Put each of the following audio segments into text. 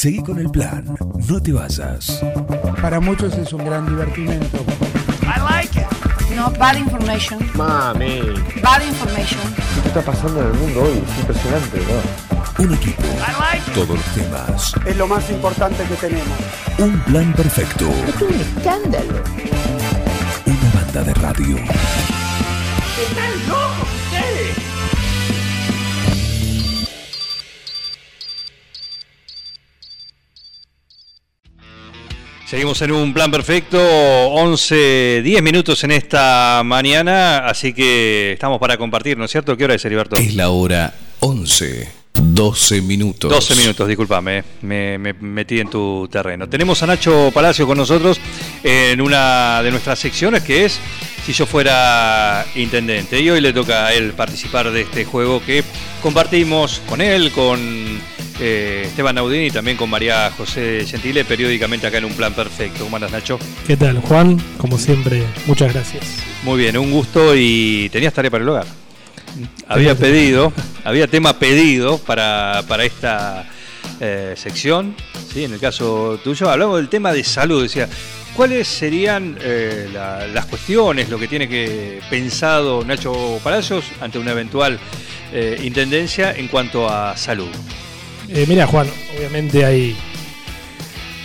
Seguí con el plan. No te vayas. Para muchos es un gran divertimento. No, bad information. Mami, Bad information. ¿qué está pasando en el mundo hoy? Es impresionante, ¿no? Un equipo. Todos los temas. Es lo más importante que tenemos. Un plan perfecto. Es un escándalo. Una banda de radio. Seguimos en un plan perfecto, 11, 10 minutos en esta mañana, así que estamos para compartir, ¿no es cierto? ¿Qué hora es, Heriberto? Es la hora 11. 12 minutos. 12 minutos, discúlpame, me, me metí en tu terreno. Tenemos a Nacho Palacio con nosotros en una de nuestras secciones que es Si yo fuera intendente. Y hoy le toca a él participar de este juego que compartimos con él, con eh, Esteban Naudini y también con María José Gentile periódicamente acá en Un Plan Perfecto. ¿Cómo andas, Nacho? ¿Qué tal, Juan? Como siempre, muchas gracias. Muy bien, un gusto y tenías tarea para el hogar. Había pedido, había tema pedido para, para esta eh, sección, ¿sí? en el caso tuyo, hablamos del tema de salud, decía, ¿cuáles serían eh, la- las cuestiones, lo que tiene que pensado Nacho Palacios ante una eventual eh, intendencia en cuanto a salud? Eh, mira, Juan, obviamente hay,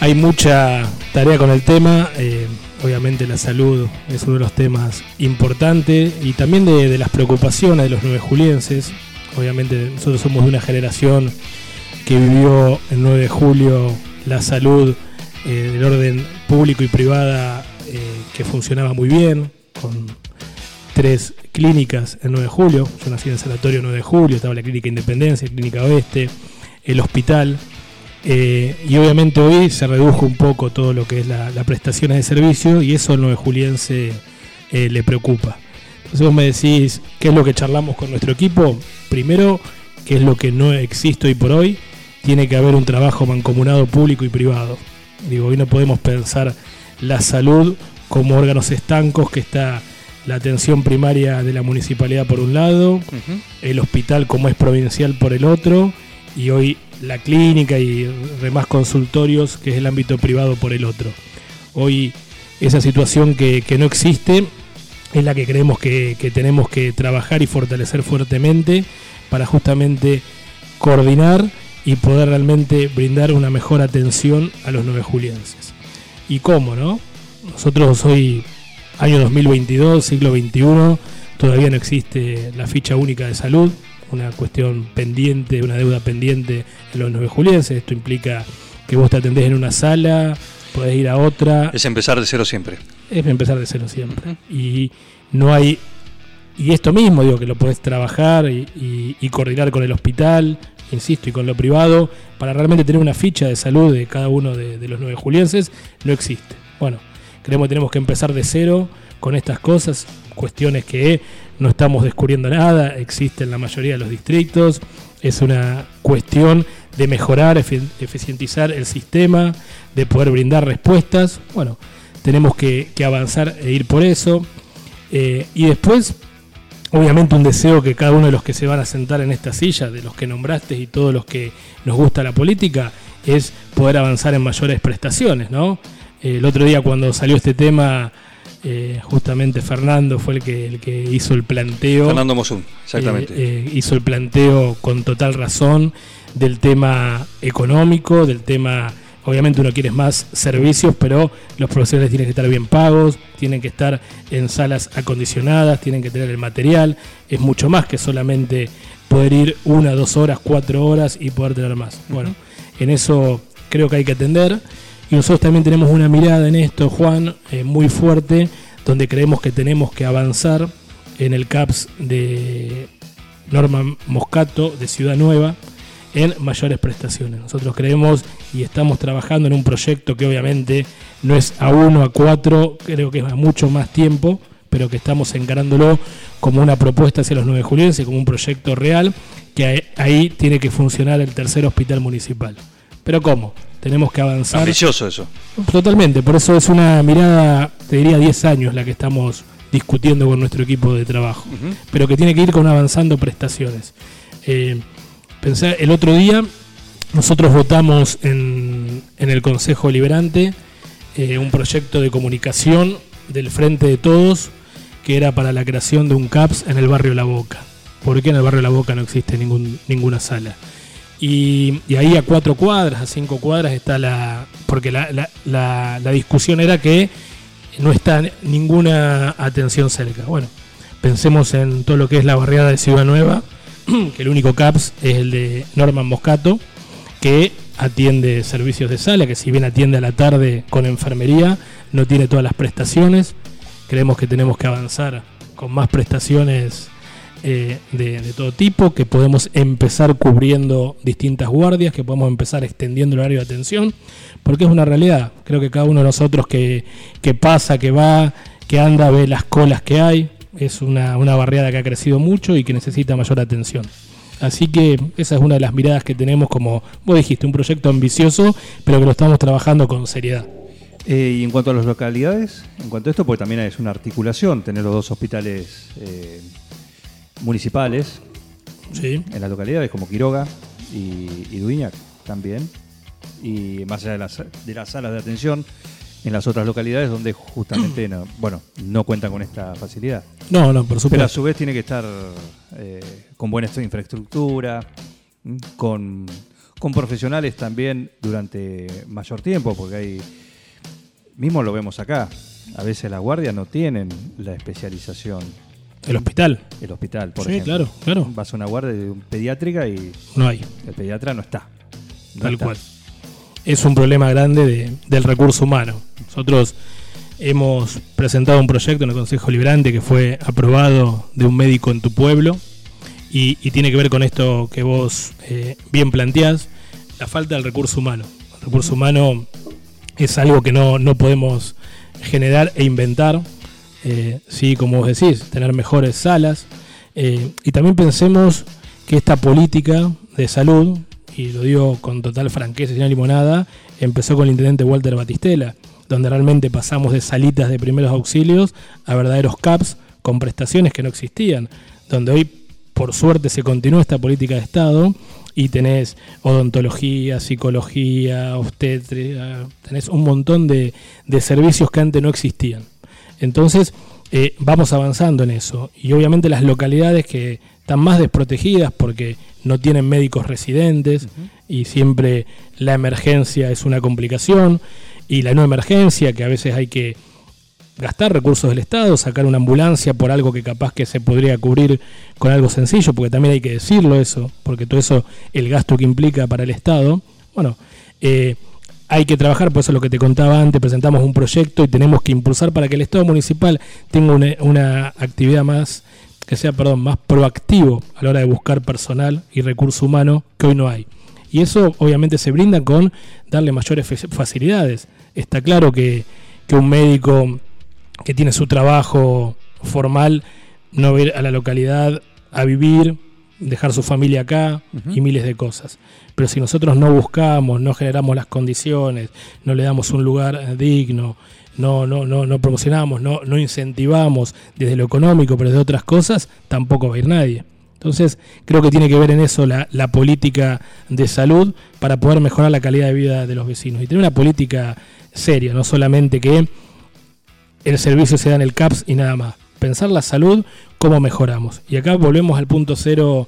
hay mucha tarea con el tema. eh, obviamente la salud es uno de los temas importantes y también de, las preocupaciones de los nueve julienses. Obviamente nosotros somos de una generación que vivió el 9 de julio la salud eh, del orden público y privada eh, que funcionaba muy bien, con tres clínicas el 9 de julio. Yo nací en el Sanatorio 9 de julio, estaba la Clínica Independencia, Clínica Oeste, el hospital. eh, y obviamente hoy se redujo un poco todo lo que es la, la prestaciones de servicio y eso al 9 juliense eh, le preocupa. Entonces vos me decís, ¿qué es lo que charlamos con nuestro equipo? Primero, ¿qué es lo que no existe hoy por hoy? Tiene que haber un trabajo mancomunado público y privado. Digo, hoy no podemos pensar la salud como órganos estancos que está la atención primaria de la municipalidad por un lado, el hospital como es provincial por el otro y hoy la clínica y demás consultorios que es el ámbito privado por el otro. Hoy esa situación que, que no existe es la que creemos que, que tenemos que trabajar y fortalecer fuertemente para justamente coordinar y poder realmente brindar una mejor atención a los nueve julienses. ¿Y cómo, no? Nosotros hoy, año 2022, siglo XXI, todavía no existe la ficha única de salud, una cuestión pendiente, una deuda pendiente en los nueve julienses. Esto implica que vos te atendés en una sala, podés ir a otra, Es empezar de cero siempre. es empezar de cero siempre. Y no hay. Y esto mismo, digo, que lo podés trabajar y, y- y coordinar con el hospital, insisto, y con lo privado, para realmente tener una ficha de salud de cada uno de, de los nueve julienses, no existe. Bueno, creemos que tenemos que empezar de cero con estas cosas, cuestiones que no estamos descubriendo nada, existen en la mayoría de los distritos, es una cuestión de mejorar, efi- eficientizar el sistema, de poder brindar respuestas. Bueno, tenemos que, que avanzar e ir por eso. Eh, y después, obviamente, un deseo que cada uno de los que se van a sentar en esta silla, de los que nombraste y todos los que nos gusta la política, es poder avanzar en mayores prestaciones, ¿no? Eh, el otro día cuando salió este tema, eh, justamente Fernando fue el que, el que hizo el planteo. Fernando Mosun, exactamente. Eh, eh, hizo el planteo con total razón del tema económico, del tema, obviamente uno quiere más servicios, pero los profesionales tienen que estar bien pagos, tienen que estar en salas acondicionadas, tienen que tener el material, es mucho más que solamente poder ir una, dos horas, cuatro horas y poder tener más. Bueno, en eso creo que hay que atender. Nosotros también tenemos una mirada en esto, Juan, eh, muy fuerte, donde creemos que tenemos que avanzar en el CAPS de Norma Moscato de Ciudad Nueva en mayores prestaciones. Nosotros creemos y estamos trabajando en un proyecto que obviamente no es a uno, a cuatro, creo que es a mucho más tiempo, pero que estamos encarándolo como una propuesta hacia los nueve julienses, como un proyecto real, que ahí tiene que funcionar el tercer hospital municipal. Pero ¿cómo? Tenemos que avanzar. Ambicioso eso. Totalmente, por eso es una mirada, te diría 10 años la que estamos discutiendo con nuestro equipo de trabajo, pero que tiene que ir con avanzando prestaciones. Eh, pensé, el otro día nosotros votamos en en el Consejo Liberante eh, un proyecto de comunicación del Frente de Todos que era para la creación de un CAPS en el barrio La Boca. ¿Por qué en el barrio La Boca no existe ningún, ninguna sala? Y, ahí a cuatro cuadras, a cinco cuadras está la... Porque la, la- la- la discusión era que no está ninguna atención cerca. Bueno, pensemos en todo lo que es la barriada de Ciudad Nueva, que el único CAPS es el de Norman Moscato, que atiende servicios de sala, que si bien atiende a la tarde con enfermería, no tiene todas las prestaciones. Creemos que tenemos que avanzar con más prestaciones eh, de, todo tipo, que podemos empezar cubriendo distintas guardias, que podemos empezar extendiendo el horario de atención, porque es una realidad. Creo que cada uno de nosotros que, que pasa, que va, que anda, ve las colas que hay, es una, una barriada que ha crecido mucho y que necesita mayor atención. Así que esa es una de las miradas que tenemos como, vos dijiste, un proyecto ambicioso, pero que lo estamos trabajando con seriedad. Eh, y en cuanto a las localidades, en cuanto a esto, pues también es una articulación tener los dos hospitales eh, municipales Sí. en las localidades como Quiroga y, y Duiñac también. Y más allá de las, de las salas de atención en las otras localidades donde justamente no, bueno, no cuentan con esta facilidad. No, no, por Pero a supuesto. su vez tiene que estar eh, con buena infraestructura, con, con profesionales también durante mayor tiempo, porque hay, mismo lo vemos acá, a veces las guardias no tienen la especialización. El hospital, El hospital, por Sí, ejemplo. claro, claro. Vas a una guardia de un pediátrica y no hay, el pediatra no está. No tal está. cual. Es un problema grande de- del recurso humano. Nosotros hemos presentado un proyecto en el Consejo Liberante que fue aprobado de un médico en tu pueblo y, y tiene que ver con esto que vos eh, bien planteás, la falta del recurso humano. El recurso humano es algo que no, no podemos generar e inventar. Eh, sí, como vos decís, tener mejores salas. Eh, y también pensemos que esta política de salud, y lo digo con total franqueza y sin limonada, empezó con el intendente Walter Batistela, donde realmente pasamos de salitas de primeros auxilios a verdaderos CAPS con prestaciones que no existían, donde hoy por suerte se continúa esta política de Estado y tenés odontología, psicología, obstetria, tenés un montón de servicios que antes no existían. Entonces, eh, vamos avanzando en eso. Y obviamente las localidades que están más desprotegidas porque no tienen médicos residentes y siempre la emergencia es una complicación y la no emergencia que a veces hay que gastar recursos del Estado, sacar una ambulancia por algo que capaz que se podría cubrir con algo sencillo, porque también hay que decirlo eso, porque todo eso, el gasto que implica para el Estado, bueno, eh, hay que trabajar, por eso es lo que te contaba antes, presentamos un proyecto y tenemos que impulsar para que el Estado municipal tenga una, una actividad más, que sea, perdón, más proactivo a la hora de buscar personal y recurso humano que hoy no hay. Y eso obviamente se brinda con darle mayores facilidades. Está claro que, que un médico que tiene su trabajo formal no va a ir a la localidad a vivir, dejar su familia acá y miles de cosas. Pero si nosotros no buscamos, no generamos las condiciones, no le damos un lugar digno, no, no, no, no promocionamos, no, no incentivamos desde lo económico, pero desde otras cosas, tampoco va a ir nadie. Entonces, creo que tiene que ver en eso la, la política de salud para poder mejorar la calidad de vida de los vecinos. Y tener una política seria, no solamente que el servicio se da en el CAPS y nada más. Pensar la salud, cómo mejoramos. Y acá volvemos al punto cero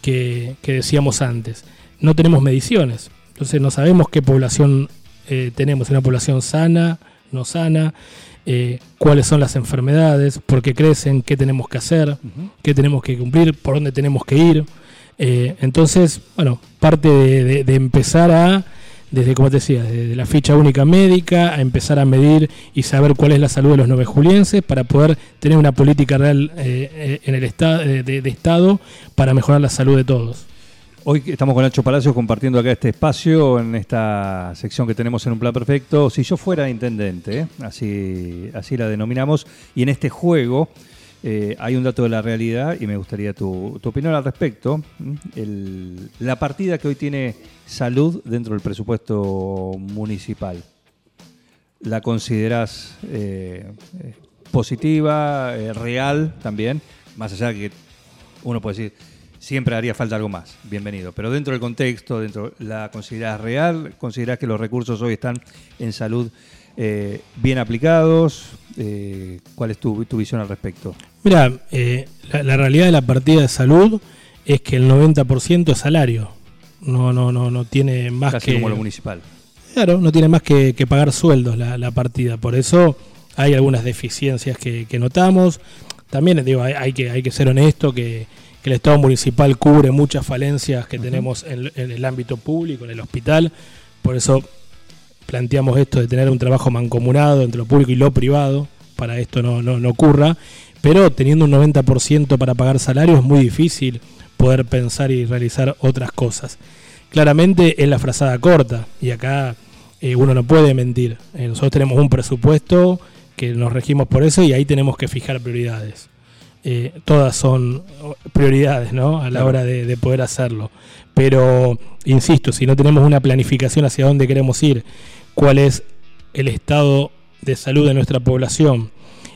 que, que decíamos antes. No tenemos mediciones. Entonces no sabemos qué población eh, tenemos. Una población sana, no sana, eh, cuáles son las enfermedades, por qué crecen, qué tenemos que hacer, qué tenemos que cumplir, por dónde tenemos que ir. Eh, entonces, bueno, parte de, de- de empezar a, desde como te decía, desde la ficha única médica, a empezar a medir y saber cuál es la salud de los novejulienses para poder tener una política real eh, eh, en el estado de, de Estado para mejorar la salud de todos. Hoy estamos con Nacho Palacios compartiendo acá este espacio en esta sección que tenemos en un plan perfecto. Si yo fuera intendente, ¿eh? así, así la denominamos, y en este juego eh, hay un dato de la realidad y me gustaría tu, opinión al respecto. ¿m? El- la partida que hoy tiene salud dentro del presupuesto municipal, ¿la consideras eh, positiva, eh, real también? Más allá de que uno puede decir, siempre haría falta algo más, bienvenido. Pero dentro del contexto, dentro la considerás real, considerás que los recursos hoy están en salud bien aplicados. Eh, ¿Cuál es tu, tu visión al respecto? Mira, eh, la, la realidad de la partida de salud es que el 90% es salario. No, no, no, no tiene más Casi que. como lo municipal. Claro, no tiene más que, que pagar sueldos la, la partida. Por eso hay algunas deficiencias que, que notamos. También digo, hay, hay que, hay que ser honesto que, que el Estado municipal cubre muchas falencias que tenemos en, en el ámbito público, en el hospital. Por eso planteamos esto de tener un trabajo mancomunado entre lo público y lo privado, para esto no, no, no ocurra. Pero teniendo un 90% para pagar salario es muy difícil poder pensar y realizar otras cosas. Claramente es la frazada corta y acá eh, uno no puede mentir. Eh, nosotros tenemos un presupuesto que nos regimos por eso y ahí tenemos que fijar prioridades. Eh, todas son prioridades ¿no? a la Claro. hora de, de poder hacerlo. Pero, insisto, si no tenemos una planificación hacia dónde queremos ir, cuál es el estado de salud de nuestra población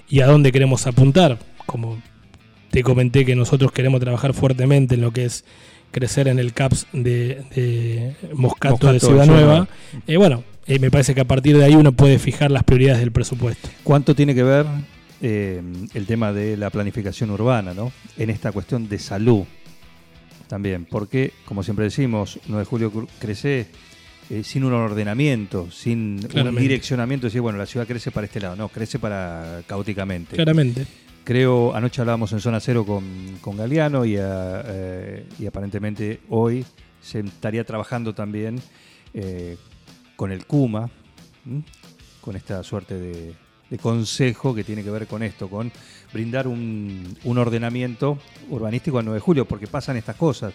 y a dónde queremos apuntar, como te comenté que nosotros queremos trabajar fuertemente en lo que es crecer en el CAPS de, de Moscato, Moscato de Ciudad Nueva. Eh, bueno, eh, me parece que a partir de ahí uno puede fijar las prioridades del presupuesto. ¿Cuánto tiene que ver eh, el tema de la planificación urbana ¿no? en esta cuestión de salud también? Porque, como siempre decimos, 9 de julio crece eh, sin un ordenamiento, sin un direccionamiento, decir, bueno, la ciudad crece para este lado, no, crece para caóticamente. Claramente. Creo, anoche hablábamos en Zona Cero con, con Galeano y, eh, y aparentemente hoy se estaría trabajando también eh, con el CUMA, ¿m? con esta suerte de, de consejo que tiene que ver con esto, con brindar un, un ordenamiento urbanístico al 9 de julio, porque pasan estas cosas.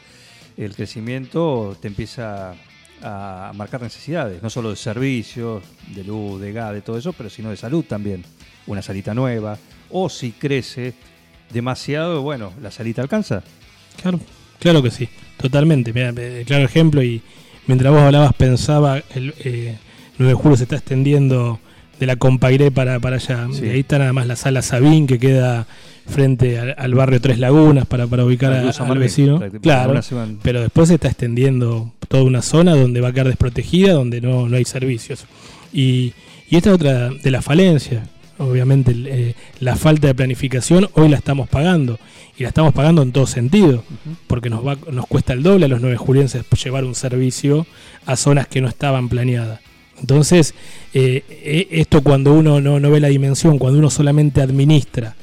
El crecimiento te empieza a marcar necesidades, no solo de servicios, de luz, de gas, de todo eso, pero sino de salud también. Una salita nueva, o si crece demasiado, bueno, la salita alcanza. Claro, claro que sí, totalmente. Mira, claro ejemplo, y mientras vos hablabas pensaba, el eh, 9 de julio se está extendiendo de la Compairé para, para allá. Sí. Y ahí está nada más la sala Sabín que queda frente al, al barrio Tres Lagunas para, para ubicar a- San al vecino. Claro, pero después se está extendiendo toda una zona donde va a quedar desprotegida, donde no, no hay servicios. Y, y esta es otra de las falencias. Obviamente eh, la falta de planificación hoy la estamos pagando. Y la estamos pagando en todo sentido. Porque nos, va, nos cuesta el doble a los nueve julienses llevar un servicio a zonas que no estaban planeadas. Entonces, eh, eh, esto cuando uno no, no ve la dimensión, cuando uno solamente administra,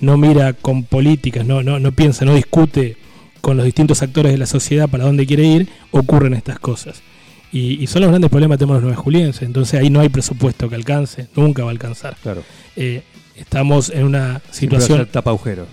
no mira con políticas, no, no, no piensa, no discute con los distintos actores de la sociedad para dónde quiere ir, ocurren estas cosas. Y, y son los grandes problemas que tenemos los nueve julienses. Entonces ahí no hay presupuesto que alcance, nunca va a alcanzar. Claro. Eh, estamos en una situación tapa agujero.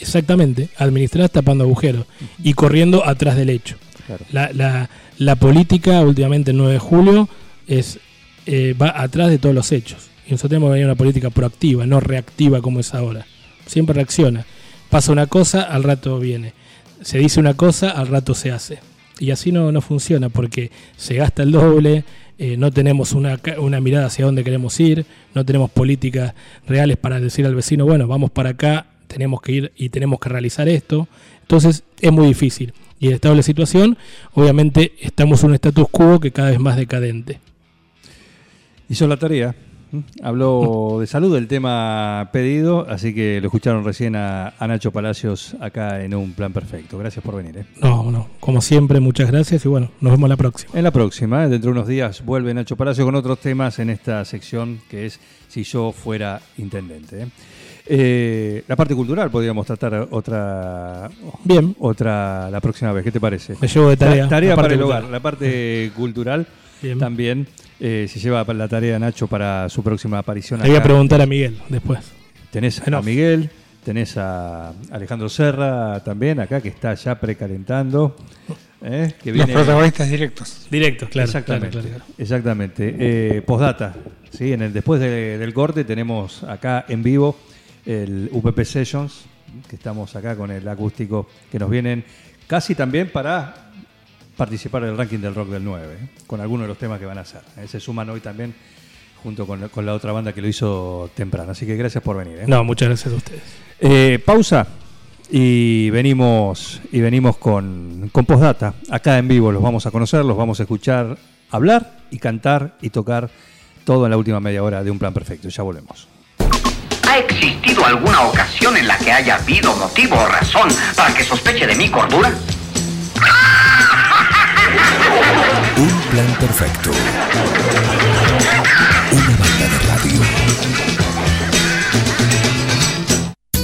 exactamente administrar tapando agujeros y corriendo atrás del hecho. Claro. La, la, la política últimamente el 9 de julio es eh, va atrás de todos los hechos. Y nosotros tenemos que venir una política proactiva, no reactiva como es ahora. Siempre reacciona. Pasa una cosa, al rato viene. Se dice una cosa, al rato se hace. Y así no, no funciona porque se gasta el doble, eh, no tenemos una, una mirada hacia dónde queremos ir, no tenemos políticas reales para decir al vecino, bueno, vamos para acá, tenemos que ir y tenemos que realizar esto. Entonces es muy difícil. Y el estado de situación, obviamente estamos en un status quo que cada vez más decadente. Hizo la tarea. Habló de salud, del tema pedido, así que lo escucharon recién a, a Nacho Palacios acá en un plan perfecto. Gracias por venir. ¿eh? No, no, como siempre, muchas gracias y bueno, nos vemos la próxima. En la próxima, ¿eh? dentro de unos días, vuelve Nacho Palacio con otros temas en esta sección que es Si yo fuera intendente. ¿eh? Eh, la parte cultural podríamos tratar otra Bien, otra la próxima vez. ¿Qué te parece? me llevo de tarea. Ta- tarea la para el hogar. La parte cultural Bien. también eh, se lleva la tarea de Nacho para su próxima aparición. Le voy a preguntar a Miguel después. Tenés En a. Miguel, tenés a Alejandro Serra también acá que está ya precalentando. ¿eh? Que Los protagonistas directos. Directo, claro. exactamente. claro, claro, claro. Exactamente. Eh, postdata. ¿sí? En el, después de- del corte tenemos acá en vivo el UPP Sessions, que estamos acá con el acústico, que nos vienen casi también para participar del ranking del rock del 9, ¿eh? con algunos de los temas que van a hacer. ¿eh? Se suman hoy también junto con, la- con la otra banda que lo hizo temprano. Así que gracias por venir. ¿eh? No, muchas gracias a ustedes. Eh, pausa y venimos, y venimos con, con postdata. Acá en vivo los vamos a conocer, los vamos a escuchar hablar y cantar y tocar todo en la última media hora de Un Plan Perfecto. Ya volvemos. ¿Ha existido alguna ocasión en la que haya habido motivo o razón para que sospeche de mi cordura? Plan perfecto.